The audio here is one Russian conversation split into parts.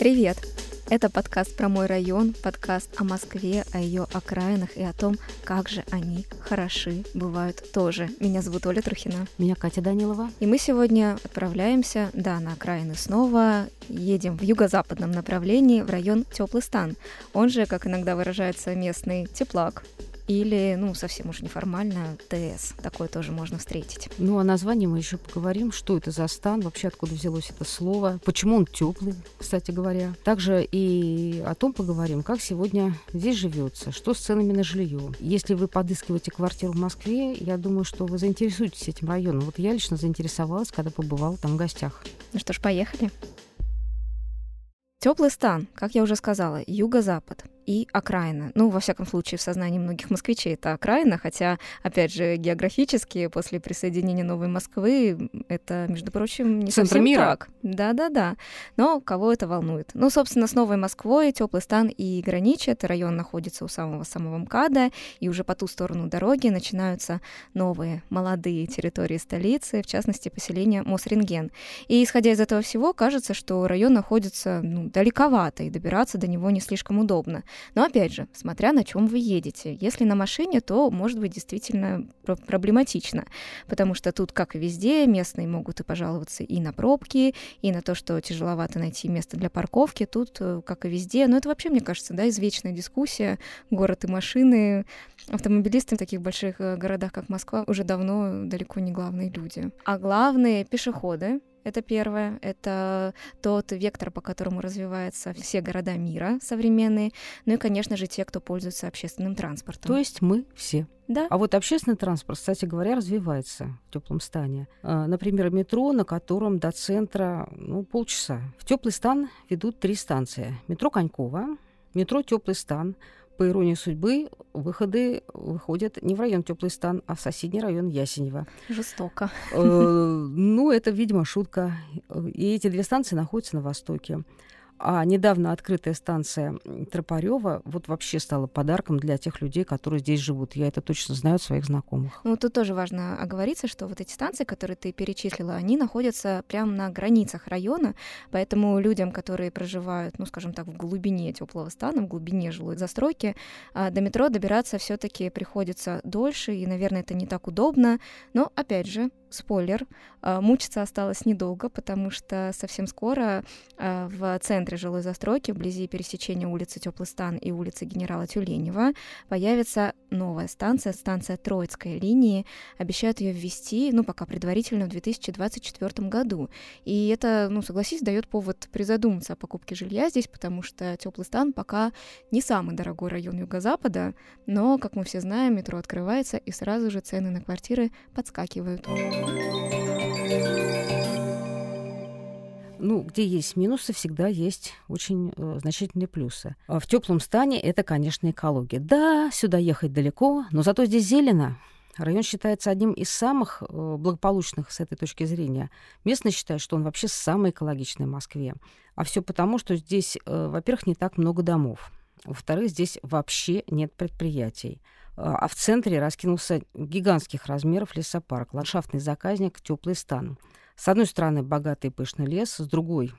Привет! Это подкаст про мой район, подкаст о Москве, о ее окраинах и о том, как же они хороши бывают тоже. Меня зовут Оля Трухина. Меня Катя Данилова. И мы сегодня отправляемся, да, на окраины снова, едем в юго-западном направлении в район Теплый стан. Он же, как иногда выражается местный теплак, или, ну, совсем уж неформально, ТС. Такое тоже можно встретить. Ну, о названии мы еще поговорим, что это за стан, вообще откуда взялось это слово, почему он теплый, кстати говоря. Также и о том поговорим, как сегодня здесь живется, что с ценами на жилье. Если вы подыскиваете квартиру в Москве, я думаю, что вы заинтересуетесь этим районом. Вот я лично заинтересовалась, когда побывала там в гостях. Ну что ж, поехали. Теплый стан, как я уже сказала, юго-запад и окраина. Ну, во всяком случае, в сознании многих москвичей это окраина, хотя, опять же, географически после присоединения Новой Москвы это, между прочим, не Центр совсем мира. так. Да-да-да. Но кого это волнует? Ну, собственно, с Новой Москвой теплый стан и граничит. Район находится у самого-самого МКАДа, и уже по ту сторону дороги начинаются новые молодые территории столицы, в частности, поселение Мосренген. И исходя из этого всего, кажется, что район находится ну, далековато, и добираться до него не слишком удобно. Но опять же, смотря на чем вы едете. Если на машине, то может быть действительно проблематично, потому что тут, как и везде, местные могут и пожаловаться и на пробки, и на то, что тяжеловато найти место для парковки. Тут, э, как и везде, но это вообще, мне кажется, да, извечная дискуссия. Город и машины. Автомобилисты в таких больших э, городах, как Москва, уже давно далеко не главные люди. А главные пешеходы, это первое. Это тот вектор, по которому развиваются все города мира современные. Ну и, конечно же, те, кто пользуется общественным транспортом. То есть мы все. Да. А вот общественный транспорт, кстати говоря, развивается в теплом стане. А, например, метро, на котором до центра ну, полчаса. В теплый стан ведут три станции. Метро Конькова, метро Теплый стан, по иронии судьбы, выходы выходят не в район Теплый стан, а в соседний район Ясенева. Жестоко. Э, ну, это, видимо, шутка. И эти две станции находятся на востоке. А недавно открытая станция Тропарева вот вообще стала подарком для тех людей, которые здесь живут. Я это точно знаю от своих знакомых. Ну, тут тоже важно оговориться, что вот эти станции, которые ты перечислила, они находятся прямо на границах района, поэтому людям, которые проживают, ну, скажем так, в глубине теплого стана, в глубине жилой застройки, а, до метро добираться все-таки приходится дольше, и, наверное, это не так удобно. Но, опять же, спойлер, а, мучиться осталось недолго, потому что совсем скоро а, в центре жилой застройки, вблизи пересечения улицы Теплый стан и улицы генерала Тюленева, появится новая станция, станция Троицкой линии. Обещают ее ввести, ну, пока предварительно, в 2024 году. И это, ну, согласись, дает повод призадуматься о покупке жилья здесь, потому что Теплый стан пока не самый дорогой район Юго-Запада, но, как мы все знаем, метро открывается, и сразу же цены на квартиры подскакивают. Ну, где есть минусы, всегда есть очень э, значительные плюсы. А в теплом стане это, конечно, экология. Да, сюда ехать далеко, но зато здесь зелено. Район считается одним из самых э, благополучных с этой точки зрения. Местные считают, что он вообще самый экологичный в Москве. А все потому, что здесь, э, во-первых, не так много домов. Во-вторых, здесь вообще нет предприятий. А в центре раскинулся гигантских размеров лесопарк, ландшафтный заказник «Теплый стан». С одной стороны, богатый и пышный лес, с другой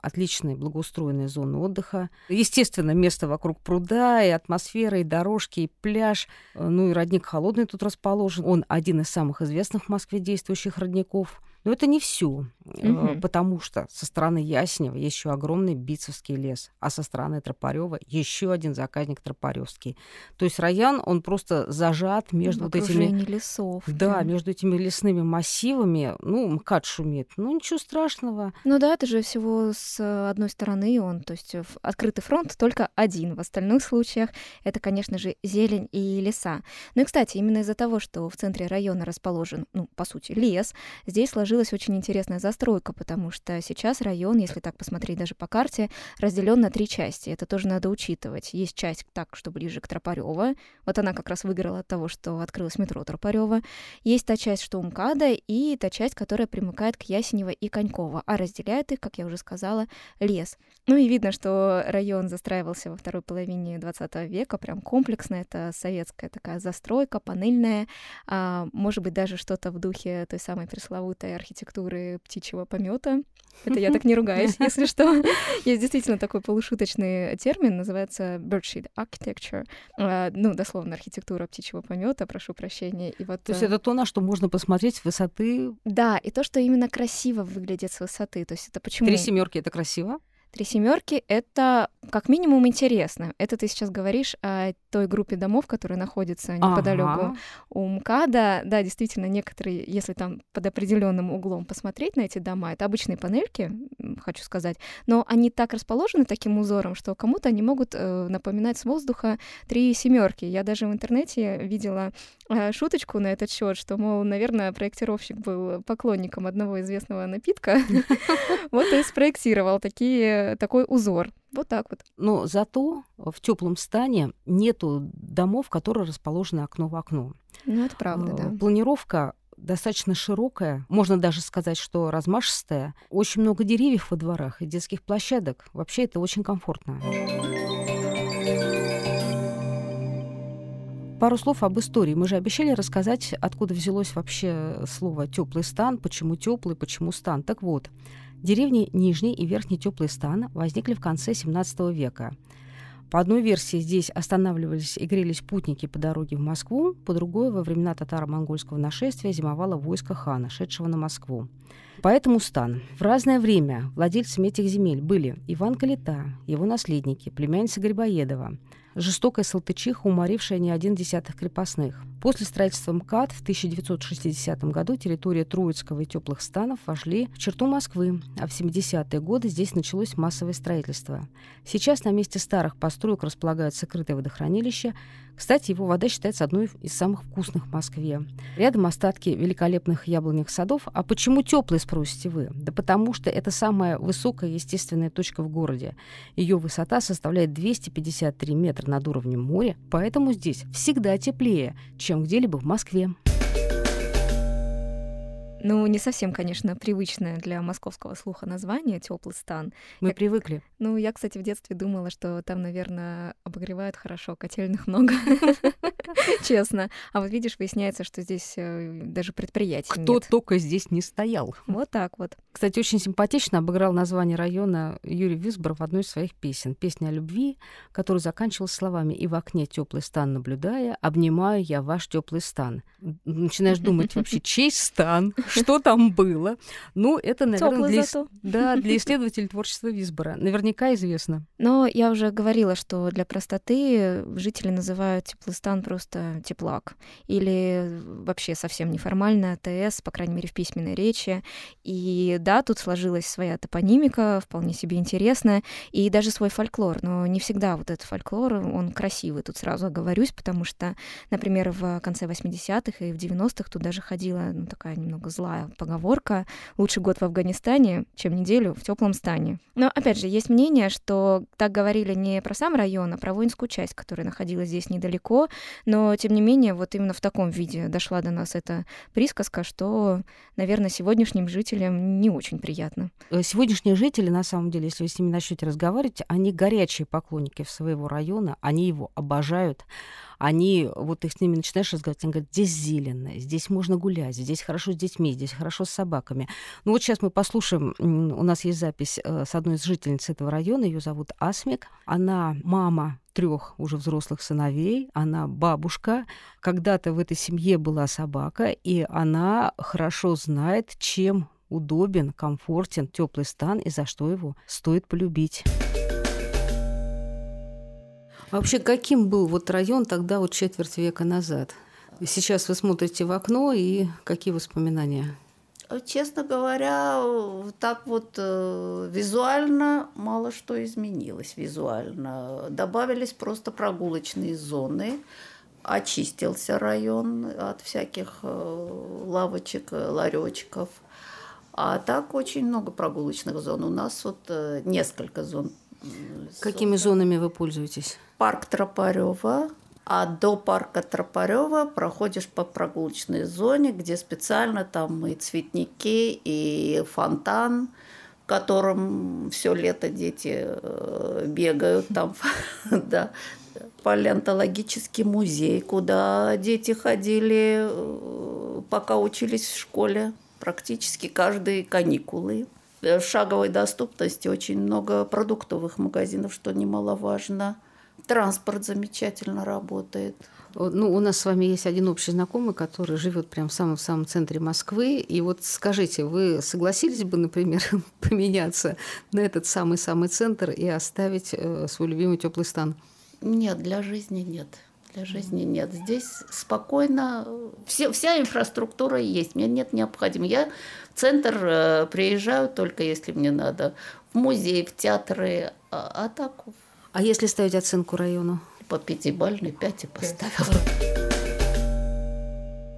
отличные благоустроенные зоны отдыха. Естественно, место вокруг пруда, и атмосфера, и дорожки, и пляж. Ну и родник холодный тут расположен. Он один из самых известных в Москве действующих родников. Но это не все, угу. потому что со стороны Яснева есть еще огромный Бицевский лес, а со стороны Тропарева еще один заказник Тропаревский. То есть район, он просто зажат между вот этими... лесов. Да, между этими лесными массивами. Ну, МКАД шумит. Ну, ничего страшного. Ну да, это же всего с одной стороны он, то есть открытый фронт только один. В остальных случаях это, конечно же, зелень и леса. Ну и, кстати, именно из-за того, что в центре района расположен, ну, по сути, лес, здесь сложилась очень интересная застройка, потому что сейчас район, если так посмотреть даже по карте, разделен на три части. Это тоже надо учитывать. Есть часть так, что ближе к Тропарева. Вот она как раз выиграла от того, что открылось метро Тропарева. Есть та часть, что у МКАДа, и та часть, которая примыкает к Ясенева и Конькова, а разделяет их, как я уже сказала, лес. Ну и видно, что район застраивался во второй половине 20 века, прям комплексно. Это советская такая застройка, панельная, а, может быть, даже что-то в духе той самой пресловутой архитектуры птичьей птичьего помета. Это я так не ругаюсь, если что. Есть действительно такой полушуточный термин, называется birdshit architecture. А, ну, дословно, архитектура птичьего помета, прошу прощения. И вот, то есть э, это то, на что можно посмотреть с высоты? Да, и то, что именно красиво выглядит с высоты. То есть это почему... Три семерки это красиво? Три семерки это как минимум интересно. Это ты сейчас говоришь о той группе домов, которые находятся неподалеку ага. у МКАДа. Да, действительно, некоторые, если там под определенным углом посмотреть на эти дома, это обычные панельки, хочу сказать, но они так расположены таким узором, что кому-то они могут э, напоминать с воздуха три семерки. Я даже в интернете видела э, шуточку на этот счет, что, мол, наверное, проектировщик был поклонником одного известного напитка, вот и спроектировал такие, такой узор. Вот так вот. Но зато в теплом стане нету домов, которые расположены окно в окно. Ну, это правда, да. Э, планировка достаточно широкая, можно даже сказать, что размашистая. Очень много деревьев во дворах и детских площадок. Вообще это очень комфортно. Пару слов об истории. Мы же обещали рассказать, откуда взялось вообще слово теплый стан, почему теплый, почему стан. Так вот, деревни Нижний и Верхний теплый стан возникли в конце 17 века. По одной версии здесь останавливались и грелись путники по дороге в Москву, по другой во времена татаро-монгольского нашествия зимовало войско хана, шедшего на Москву. Поэтому стан. В разное время владельцами этих земель были Иван Калита, его наследники, племянница Грибоедова, жестокая салтычиха, уморившая не один десятых крепостных. После строительства МКАД в 1960 году территория Троицкого и теплых станов вошли в черту Москвы, а в 70-е годы здесь началось массовое строительство. Сейчас на месте старых построек располагаются скрытое водохранилище. Кстати, его вода считается одной из самых вкусных в Москве. Рядом остатки великолепных яблонных садов. А почему теплые, спросите вы? Да потому что это самая высокая естественная точка в городе. Ее высота составляет 253 метра над уровнем моря, поэтому здесь всегда теплее, чем где-либо в Москве. Ну, не совсем, конечно, привычное для московского слуха название теплый стан. Мы я, привыкли. Ну, я, кстати, в детстве думала, что там, наверное, обогревают хорошо, котельных много. Честно. А вот видишь, выясняется, что здесь э, даже предприятий Кто нет. только здесь не стоял. Вот так вот. Кстати, очень симпатично обыграл название района Юрий Висбор в одной из своих песен. Песня о любви, которую заканчивал словами «И в окне теплый стан наблюдая, обнимаю я ваш теплый стан». Начинаешь думать вообще, чей стан, что там было. Ну, это, наверное, для, да, для исследователей творчества Висбора. Наверняка известно. Но я уже говорила, что для простоты жители называют теплый стан просто теплак. Или вообще совсем неформально ТС, по крайней мере, в письменной речи. И да, тут сложилась своя топонимика, вполне себе интересная, и даже свой фольклор. Но не всегда вот этот фольклор, он красивый. Тут сразу оговорюсь, потому что, например, в конце 80-х и в 90-х тут даже ходила ну, такая немного злая поговорка «Лучше год в Афганистане, чем неделю в теплом стане». Но, опять же, есть мнение, что так говорили не про сам район, а про воинскую часть, которая находилась здесь недалеко, но, тем не менее, вот именно в таком виде дошла до нас эта присказка, что, наверное, сегодняшним жителям не очень приятно. Э, сегодняшние жители, на самом деле, если вы с ними начнете разговаривать, они горячие поклонники своего района, они его обожают они, вот их с ними начинаешь разговаривать, они говорят, здесь зелено, здесь можно гулять, здесь хорошо с детьми, здесь хорошо с собаками. Ну вот сейчас мы послушаем, у нас есть запись э, с одной из жительниц этого района, ее зовут Асмик, она мама трех уже взрослых сыновей, она бабушка. Когда-то в этой семье была собака, и она хорошо знает, чем удобен, комфортен теплый стан и за что его стоит полюбить. Вообще, каким был вот район тогда, вот четверть века назад? Сейчас вы смотрите в окно, и какие воспоминания? Честно говоря, так вот э, визуально мало что изменилось визуально. Добавились просто прогулочные зоны, очистился район от всяких э, лавочек, ларечков. А так очень много прогулочных зон. У нас вот э, несколько зон. Какими зонами вы пользуетесь? парк Тропарева, а до парка Тропарева проходишь по прогулочной зоне, где специально там и цветники, и фонтан, в котором все лето дети э, бегают там, да, палеонтологический музей, куда дети ходили, э, пока учились в школе. практически каждые каникулы. В шаговой доступности очень много продуктовых магазинов, что немаловажно. Транспорт замечательно работает. Ну, у нас с вами есть один общий знакомый, который живет прямо в самом-самом центре Москвы. И вот скажите, вы согласились бы, например, поменяться на этот самый-самый центр и оставить э, свой любимый теплый стан? Нет, для жизни нет. Для жизни нет. Здесь спокойно, все, вся инфраструктура есть. Мне нет необходимости. Я в центр э, приезжаю только если мне надо. В музей, в театры. А, а так... А если ставить оценку району? По пятибалльной пяти поставила.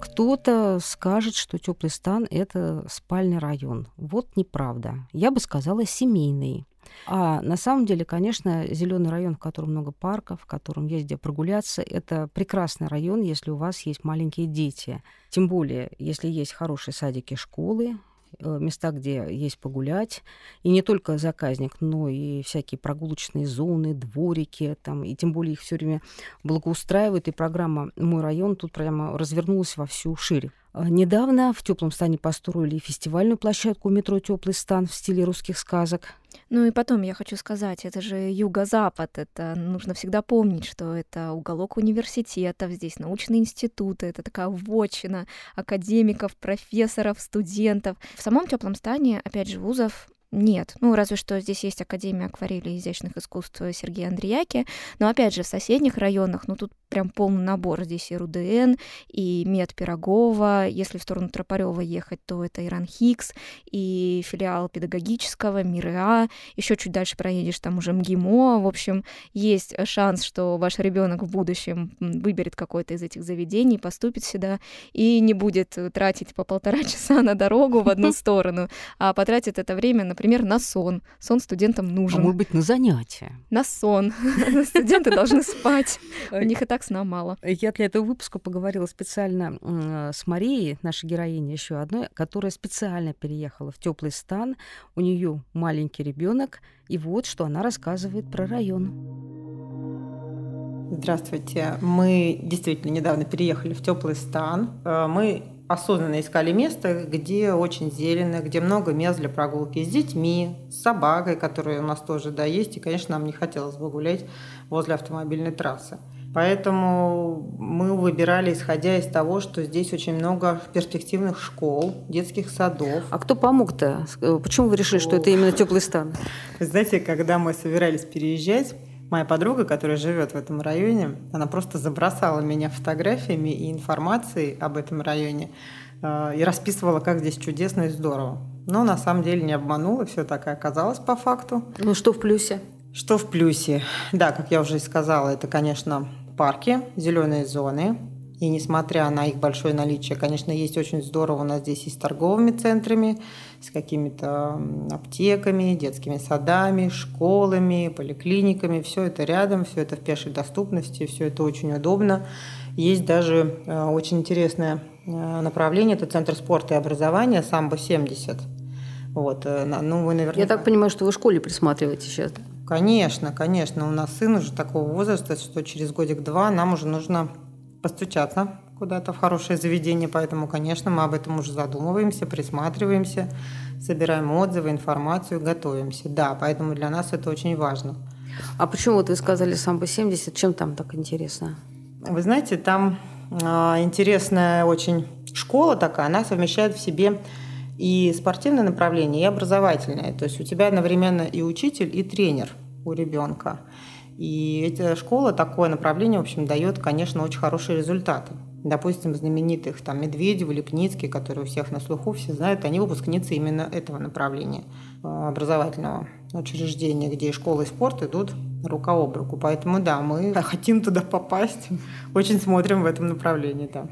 Кто-то скажет, что теплый стан это спальный район. Вот неправда. Я бы сказала семейный. А на самом деле, конечно, зеленый район, в котором много парков, в котором есть где прогуляться, это прекрасный район, если у вас есть маленькие дети. Тем более, если есть хорошие садики, школы, Э, места, где есть погулять. И не только заказник, но и всякие прогулочные зоны, дворики, там, и тем более их все время благоустраивают. И программа «Мой район» тут прямо развернулась во всю шире. А, недавно в теплом стане построили фестивальную площадку метро Теплый стан в стиле русских сказок. Ну и потом я хочу сказать, это же юго-запад, это нужно всегда помнить, что это уголок университетов, здесь научные институты, это такая вотчина академиков, профессоров, студентов. В самом теплом стане, опять же, вузов нет. Ну, разве что здесь есть Академия акварели и изящных искусств Сергея Андреяки. Но, опять же, в соседних районах, ну, тут прям полный набор. Здесь и РУДН, и Мед Пирогова. Если в сторону Тропарева ехать, то это Иран Хикс, и филиал педагогического, МИРА. Еще чуть дальше проедешь, там уже МГИМО. В общем, есть шанс, что ваш ребенок в будущем выберет какое-то из этих заведений, поступит сюда и не будет тратить по полтора часа на дорогу в одну сторону, а потратит это время, например, например, на сон. Сон студентам нужен. А может быть, на занятия? На сон. Студенты должны спать. У них и так сна мало. Я для этого выпуска поговорила специально с Марией, нашей героиней еще одной, которая специально переехала в теплый стан. У нее маленький ребенок, и вот что она рассказывает про район. Здравствуйте. Мы действительно недавно переехали в теплый стан. Э, мы осознанно искали место, где очень зелено, где много мест для прогулки с детьми, с собакой, которая у нас тоже да, есть. И, конечно, нам не хотелось бы гулять возле автомобильной трассы. Поэтому мы выбирали, исходя из того, что здесь очень много перспективных школ, детских садов. А кто помог-то? Почему вы решили, что это именно теплый стан? Вы знаете, когда мы собирались переезжать, Моя подруга, которая живет в этом районе, она просто забросала меня фотографиями и информацией об этом районе э, и расписывала, как здесь чудесно и здорово. Но на самом деле не обманула, все так и оказалось по факту. Ну что в плюсе? Что в плюсе? Да, как я уже и сказала, это, конечно, парки, зеленые зоны, и несмотря на их большое наличие, конечно, есть очень здорово у нас здесь и с торговыми центрами, с какими-то аптеками, детскими садами, школами, поликлиниками. Все это рядом, все это в пешей доступности, все это очень удобно. Есть даже э, очень интересное э, направление, это Центр спорта и образования «Самбо-70». Вот, э, ну, вы наверняка... Я так понимаю, что вы в школе присматриваете сейчас, Конечно, конечно. У нас сын уже такого возраста, что через годик-два нам уже нужно постучаться куда-то в хорошее заведение, поэтому, конечно, мы об этом уже задумываемся, присматриваемся, собираем отзывы, информацию, готовимся. Да, поэтому для нас это очень важно. А почему вот вы сказали самбо 70? Чем там так интересно? Вы знаете, там э, интересная очень школа такая, она совмещает в себе и спортивное направление, и образовательное. То есть у тебя одновременно и учитель, и тренер у ребенка. И эта школа, такое направление, в общем, дает, конечно, очень хорошие результаты. Допустим, знаменитых там Медведев или Кницкий, которые у всех на слуху, все знают, они выпускницы именно этого направления э, образовательного учреждения, где и школа, и спорт идут рука об руку. Поэтому да, мы хотим туда попасть, очень смотрим в этом направлении, да.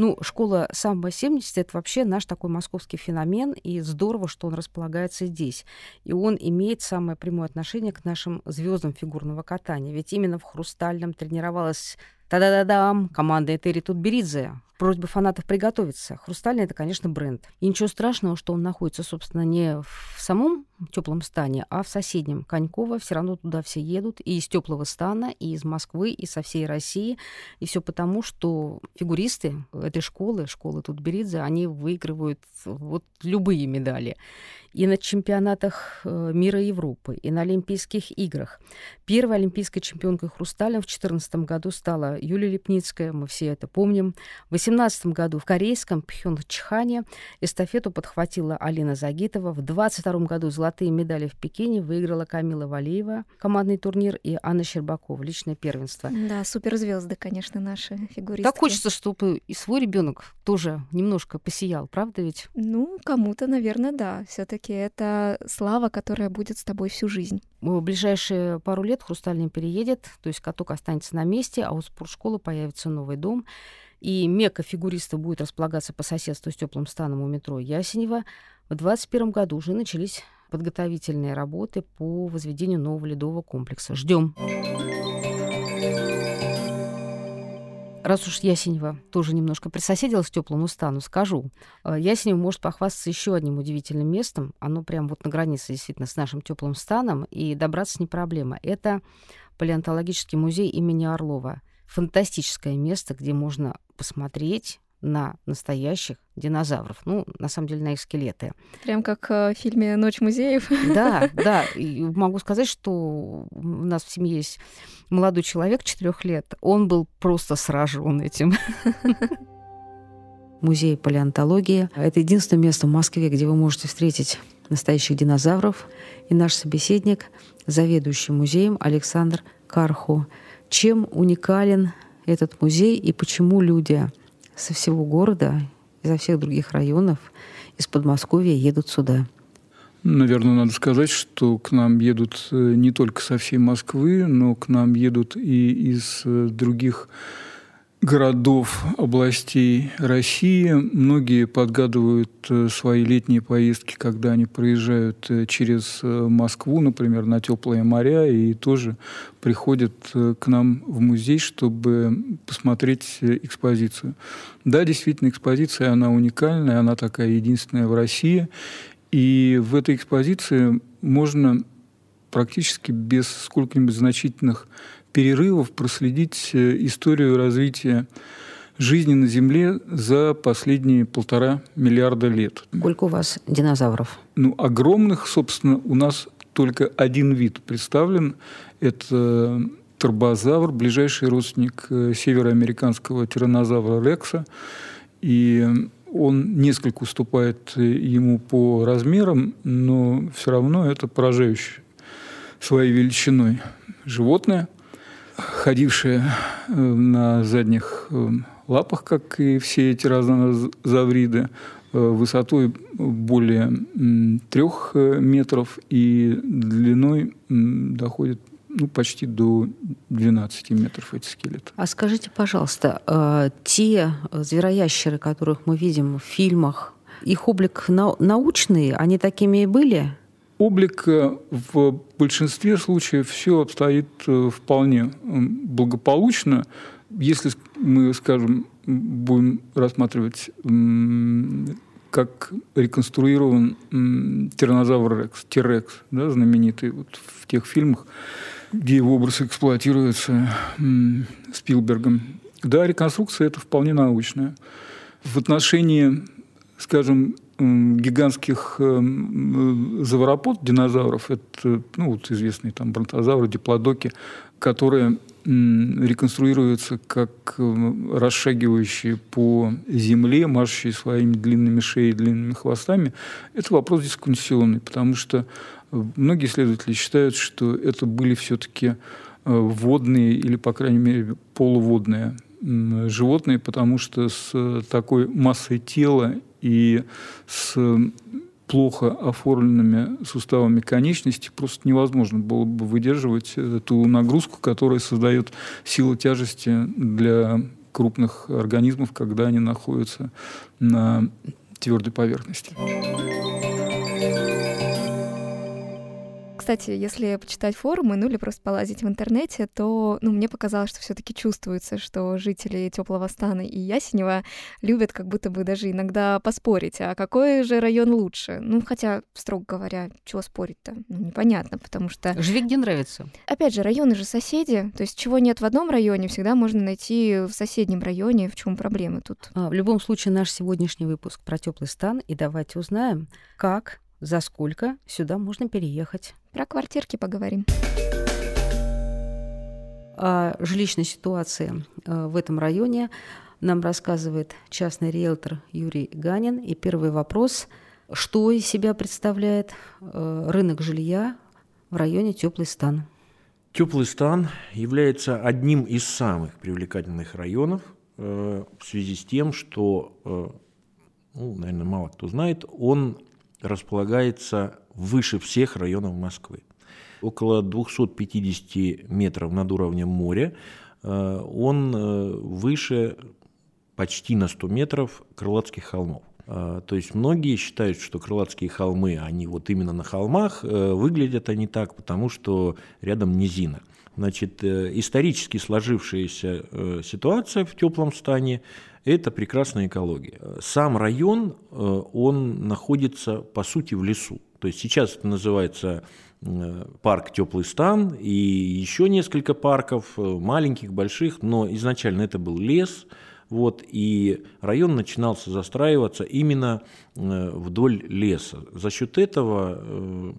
Ну, школа самбо-70 — это вообще наш такой московский феномен, и здорово, что он располагается здесь. И он имеет самое прямое отношение к нашим звездам фигурного катания. Ведь именно в «Хрустальном» тренировалась Та-да-да-дам! Команда Этери Тутберидзе просьба фанатов приготовиться. Хрустальный это, конечно, бренд. И ничего страшного, что он находится, собственно, не в самом теплом стане, а в соседнем Коньково. Все равно туда все едут и из теплого стана, и из Москвы, и со всей России. И все потому, что фигуристы этой школы, школы Тутберидзе, они выигрывают вот любые медали и на чемпионатах э, мира и Европы, и на Олимпийских играх. Первой олимпийской чемпионкой хрусталем в 2014 году стала Юлия Лепницкая, мы все это помним. В 2018 году в корейском Пхенчхане эстафету подхватила Алина Загитова. В 2022 году золотые медали в Пекине выиграла Камила Валеева, командный турнир, и Анна Щербакова, личное первенство. Да, суперзвезды, конечно, наши фигуристки. Так хочется, чтобы и свой ребенок тоже немножко посиял, правда ведь? Ну, кому-то, наверное, да. Все-таки все-таки это слава, которая будет с тобой всю жизнь. В ближайшие пару лет Хрустальный переедет, то есть каток останется на месте, а у спортшколы появится новый дом. И мека фигуриста будет располагаться по соседству с теплым станом у метро Ясенева. В 2021 году уже начались подготовительные работы по возведению нового ледового комплекса. Ждем. Раз уж Ясенева тоже немножко присоседилась к теплому стану, скажу. Э, Ясенева может похвастаться еще одним удивительным местом. Оно прям вот на границе действительно с нашим теплым станом, и добраться не проблема. Это палеонтологический музей имени Орлова. Фантастическое место, где можно посмотреть на настоящих динозавров. Ну, на самом деле, на их скелеты. Прям как э, в фильме «Ночь музеев». Да, да. И могу сказать, что у нас в семье есть молодой человек, четырех лет. Он был просто сражен этим. Музей палеонтологии. Это единственное место в Москве, где вы можете встретить настоящих динозавров. И наш собеседник, заведующий музеем Александр Карху. Чем уникален этот музей и почему люди со всего города, изо всех других районов, из Подмосковья едут сюда. Наверное, надо сказать, что к нам едут э, не только со всей Москвы, но к нам едут и из э, других городов, областей России. Многие подгадывают э, свои летние поездки, когда они проезжают э, через э, Москву, например, на теплые моря, и тоже приходят к нам в музей, чтобы посмотреть экспозицию. Да, действительно, экспозиция, она уникальная, она такая единственная в России. И в этой экспозиции можно практически без сколько-нибудь значительных перерывов проследить э, историю развития жизни на Земле за последние полтора миллиарда лет. Сколько у вас динозавров? Ну, огромных, собственно, у нас только один вид представлен. Это торбозавр, ближайший родственник э, североамериканского тиранозавра Рекса. И он несколько уступает э, ему по размерам, но все равно это поражающее своей величиной животное – ходившие э, на задних э, лапах, как и все эти разновриды, э, высотой более трех метров и длиной доходит ну, почти до 12 метров эти скелеты. А скажите, пожалуйста, те звероящеры, которых мы видим в фильмах, их облик научный, они такими и были? Облик в большинстве случаев все обстоит э, вполне благополучно. Если мы, скажем, будем рассматривать как реконструирован тиранозавр Рекс, Тирекс, да, знаменитый вот в тех фильмах, где его образ эксплуатируется Спилбергом. Да, реконструкция это вполне научная. В отношении, скажем, гигантских эм, завропод, динозавров, это ну, вот известные там бронтозавры, диплодоки, которые реконструируются как эм, расшагивающие по земле, машущие своими длинными шеей, длинными хвостами, это вопрос дискуссионный, потому что э, многие исследователи считают, что это были все-таки э, водные или, по крайней мере, полуводные животные, потому что с такой массой тела и с плохо оформленными суставами конечности просто невозможно было бы выдерживать эту нагрузку, которая создает сила тяжести для крупных организмов, когда они находятся на твердой поверхности. Кстати, если почитать форумы, ну или просто полазить в интернете, то ну, мне показалось, что все таки чувствуется, что жители Теплого стана и Ясенева любят как будто бы даже иногда поспорить, а какой же район лучше? Ну, хотя, строго говоря, чего спорить-то? Ну, непонятно, потому что... Живи где нравится. Опять же, районы же соседи, то есть чего нет в одном районе, всегда можно найти в соседнем районе. В чем проблема тут? А, в любом случае, наш сегодняшний выпуск про теплый стан, и давайте узнаем, как за сколько сюда можно переехать. Про квартирки поговорим. О жилищной ситуации э, в этом районе нам рассказывает частный риэлтор Юрий Ганин. И первый вопрос, что из себя представляет э, рынок жилья в районе Теплый стан? Теплый стан является одним из самых привлекательных районов э, в связи с тем, что, ну, наверное, мало кто знает, он располагается выше всех районов Москвы. Около 250 метров над уровнем моря. Э, он э, выше почти на 100 метров Крылатских холмов. Э, то есть многие считают, что Крылатские холмы, они вот именно на холмах, выглядят они так, потому что рядом низина. Значит, исторически сложившаяся ситуация в теплом стане это прекрасная экология. Сам район, э, он находится, по сути, в лесу. То есть сейчас это называется э, парк «Теплый стан» и еще несколько парков, э, маленьких, больших, но изначально это был лес, вот, и район начинался застраиваться именно вдоль леса. За счет этого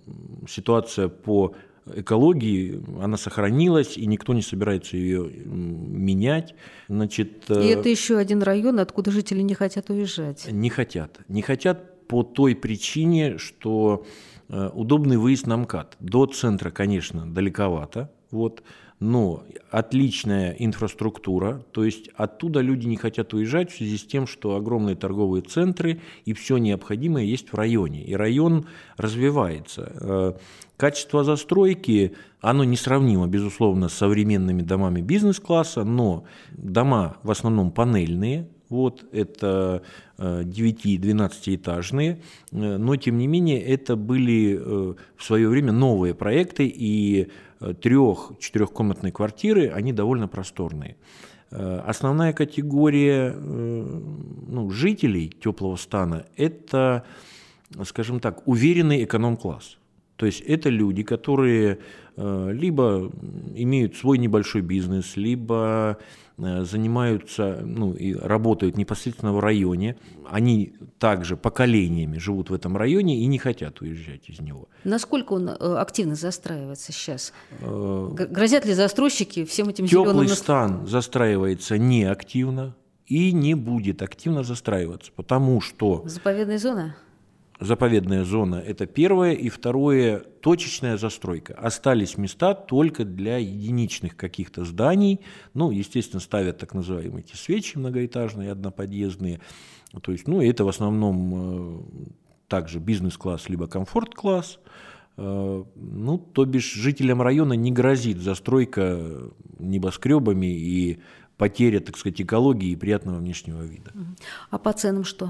ситуация по экологии, она сохранилась, и никто не собирается ее менять. Значит, и это еще один район, откуда жители не хотят уезжать. Не хотят. Не хотят по той причине, что э, удобный выезд на МКАД. До центра, конечно, далековато, вот, но отличная инфраструктура, то есть оттуда люди не хотят уезжать в связи с тем, что огромные торговые центры и все необходимое есть в районе, и район развивается. Э, качество застройки, оно несравнимо, безусловно, с современными домами бизнес-класса, но дома в основном панельные, вот, это 9-12 э, э, но тем не менее это были в свое время новые проекты, и трех-четырехкомнатные квартиры, они довольно просторные. Э, основная категория э, ну, жителей теплого стана – это, скажем так, уверенный эконом-класс. То есть это люди, которые э, либо имеют свой небольшой бизнес, либо Э, занимаются ну, и работают непосредственно в районе. Они также поколениями живут в этом районе и не хотят уезжать из него. Насколько он э, активно застраивается сейчас? Грозят ли застройщики всем этим Теплый зеленым... стан застраивается неактивно и не будет активно застраиваться, потому что... Заповедная зона? Заповедная зона – это первое, и второе – точечная застройка. Остались места только для единичных каких-то зданий. Ну, естественно, ставят так называемые эти свечи многоэтажные, одноподъездные. То есть, ну, это в основном э, также бизнес-класс либо комфорт-класс. Э, ну, то бишь жителям района не грозит застройка небоскребами и потеря, так сказать, экологии и приятного внешнего вида. А по ценам что?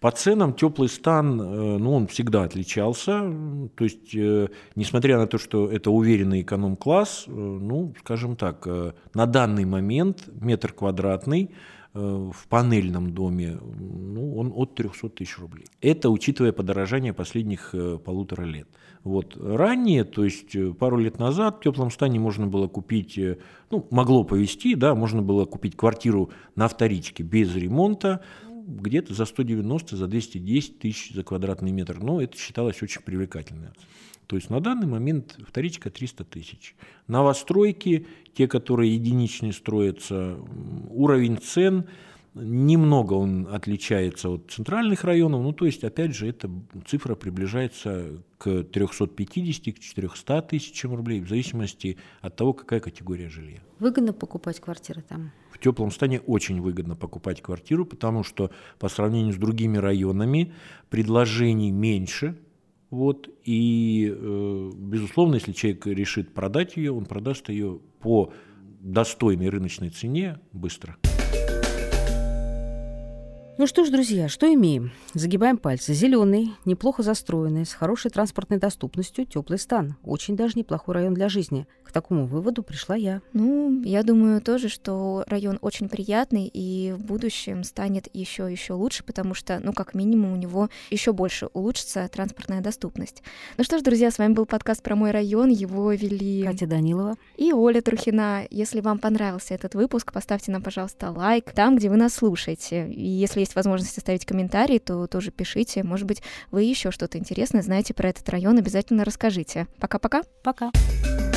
По ценам теплый стан, э, ну, он всегда отличался. То есть, э, несмотря на то, что это уверенный эконом-класс, э, ну, скажем так, на данный момент метр квадратный в панельном доме, ну, он от 300 тысяч рублей. Это учитывая подорожание последних полутора лет. Вот. Ранее, то есть пару лет назад в теплом стане можно было купить, ну, могло повезти, да, можно было купить квартиру на вторичке без ремонта, где-то за 190, за 210 тысяч за квадратный метр. Но это считалось очень привлекательно. То есть на данный момент вторичка 300 тысяч. Новостройки, те, которые единичные строятся, уровень цен – Немного он отличается от центральных районов, ну то есть, опять же, эта цифра приближается к 350-400 тысячам рублей, в зависимости от того, какая категория жилья. Выгодно покупать квартиры там? В теплом стане очень выгодно покупать квартиру, потому что по сравнению с другими районами предложений меньше, вот, и, э, безусловно, если человек решит продать ее, он продаст ее по достойной рыночной цене быстро. Ну что ж, друзья, что имеем? Загибаем пальцы. Зеленый, неплохо застроенный, с хорошей транспортной доступностью, теплый стан. Очень даже неплохой район для жизни. К такому выводу пришла я. Ну, я думаю тоже, что район очень приятный и в будущем станет еще еще лучше, потому что, ну, как минимум, у него еще больше улучшится транспортная доступность. Ну что ж, друзья, с вами был подкаст про мой район. Его вели Катя Данилова и Оля Трухина. Если вам понравился этот выпуск, поставьте нам, пожалуйста, лайк там, где вы нас слушаете. И если есть возможность оставить комментарий, то тоже пишите. Может быть, вы еще что-то интересное знаете про этот район, обязательно расскажите. Пока-пока. Пока. -пока. Пока.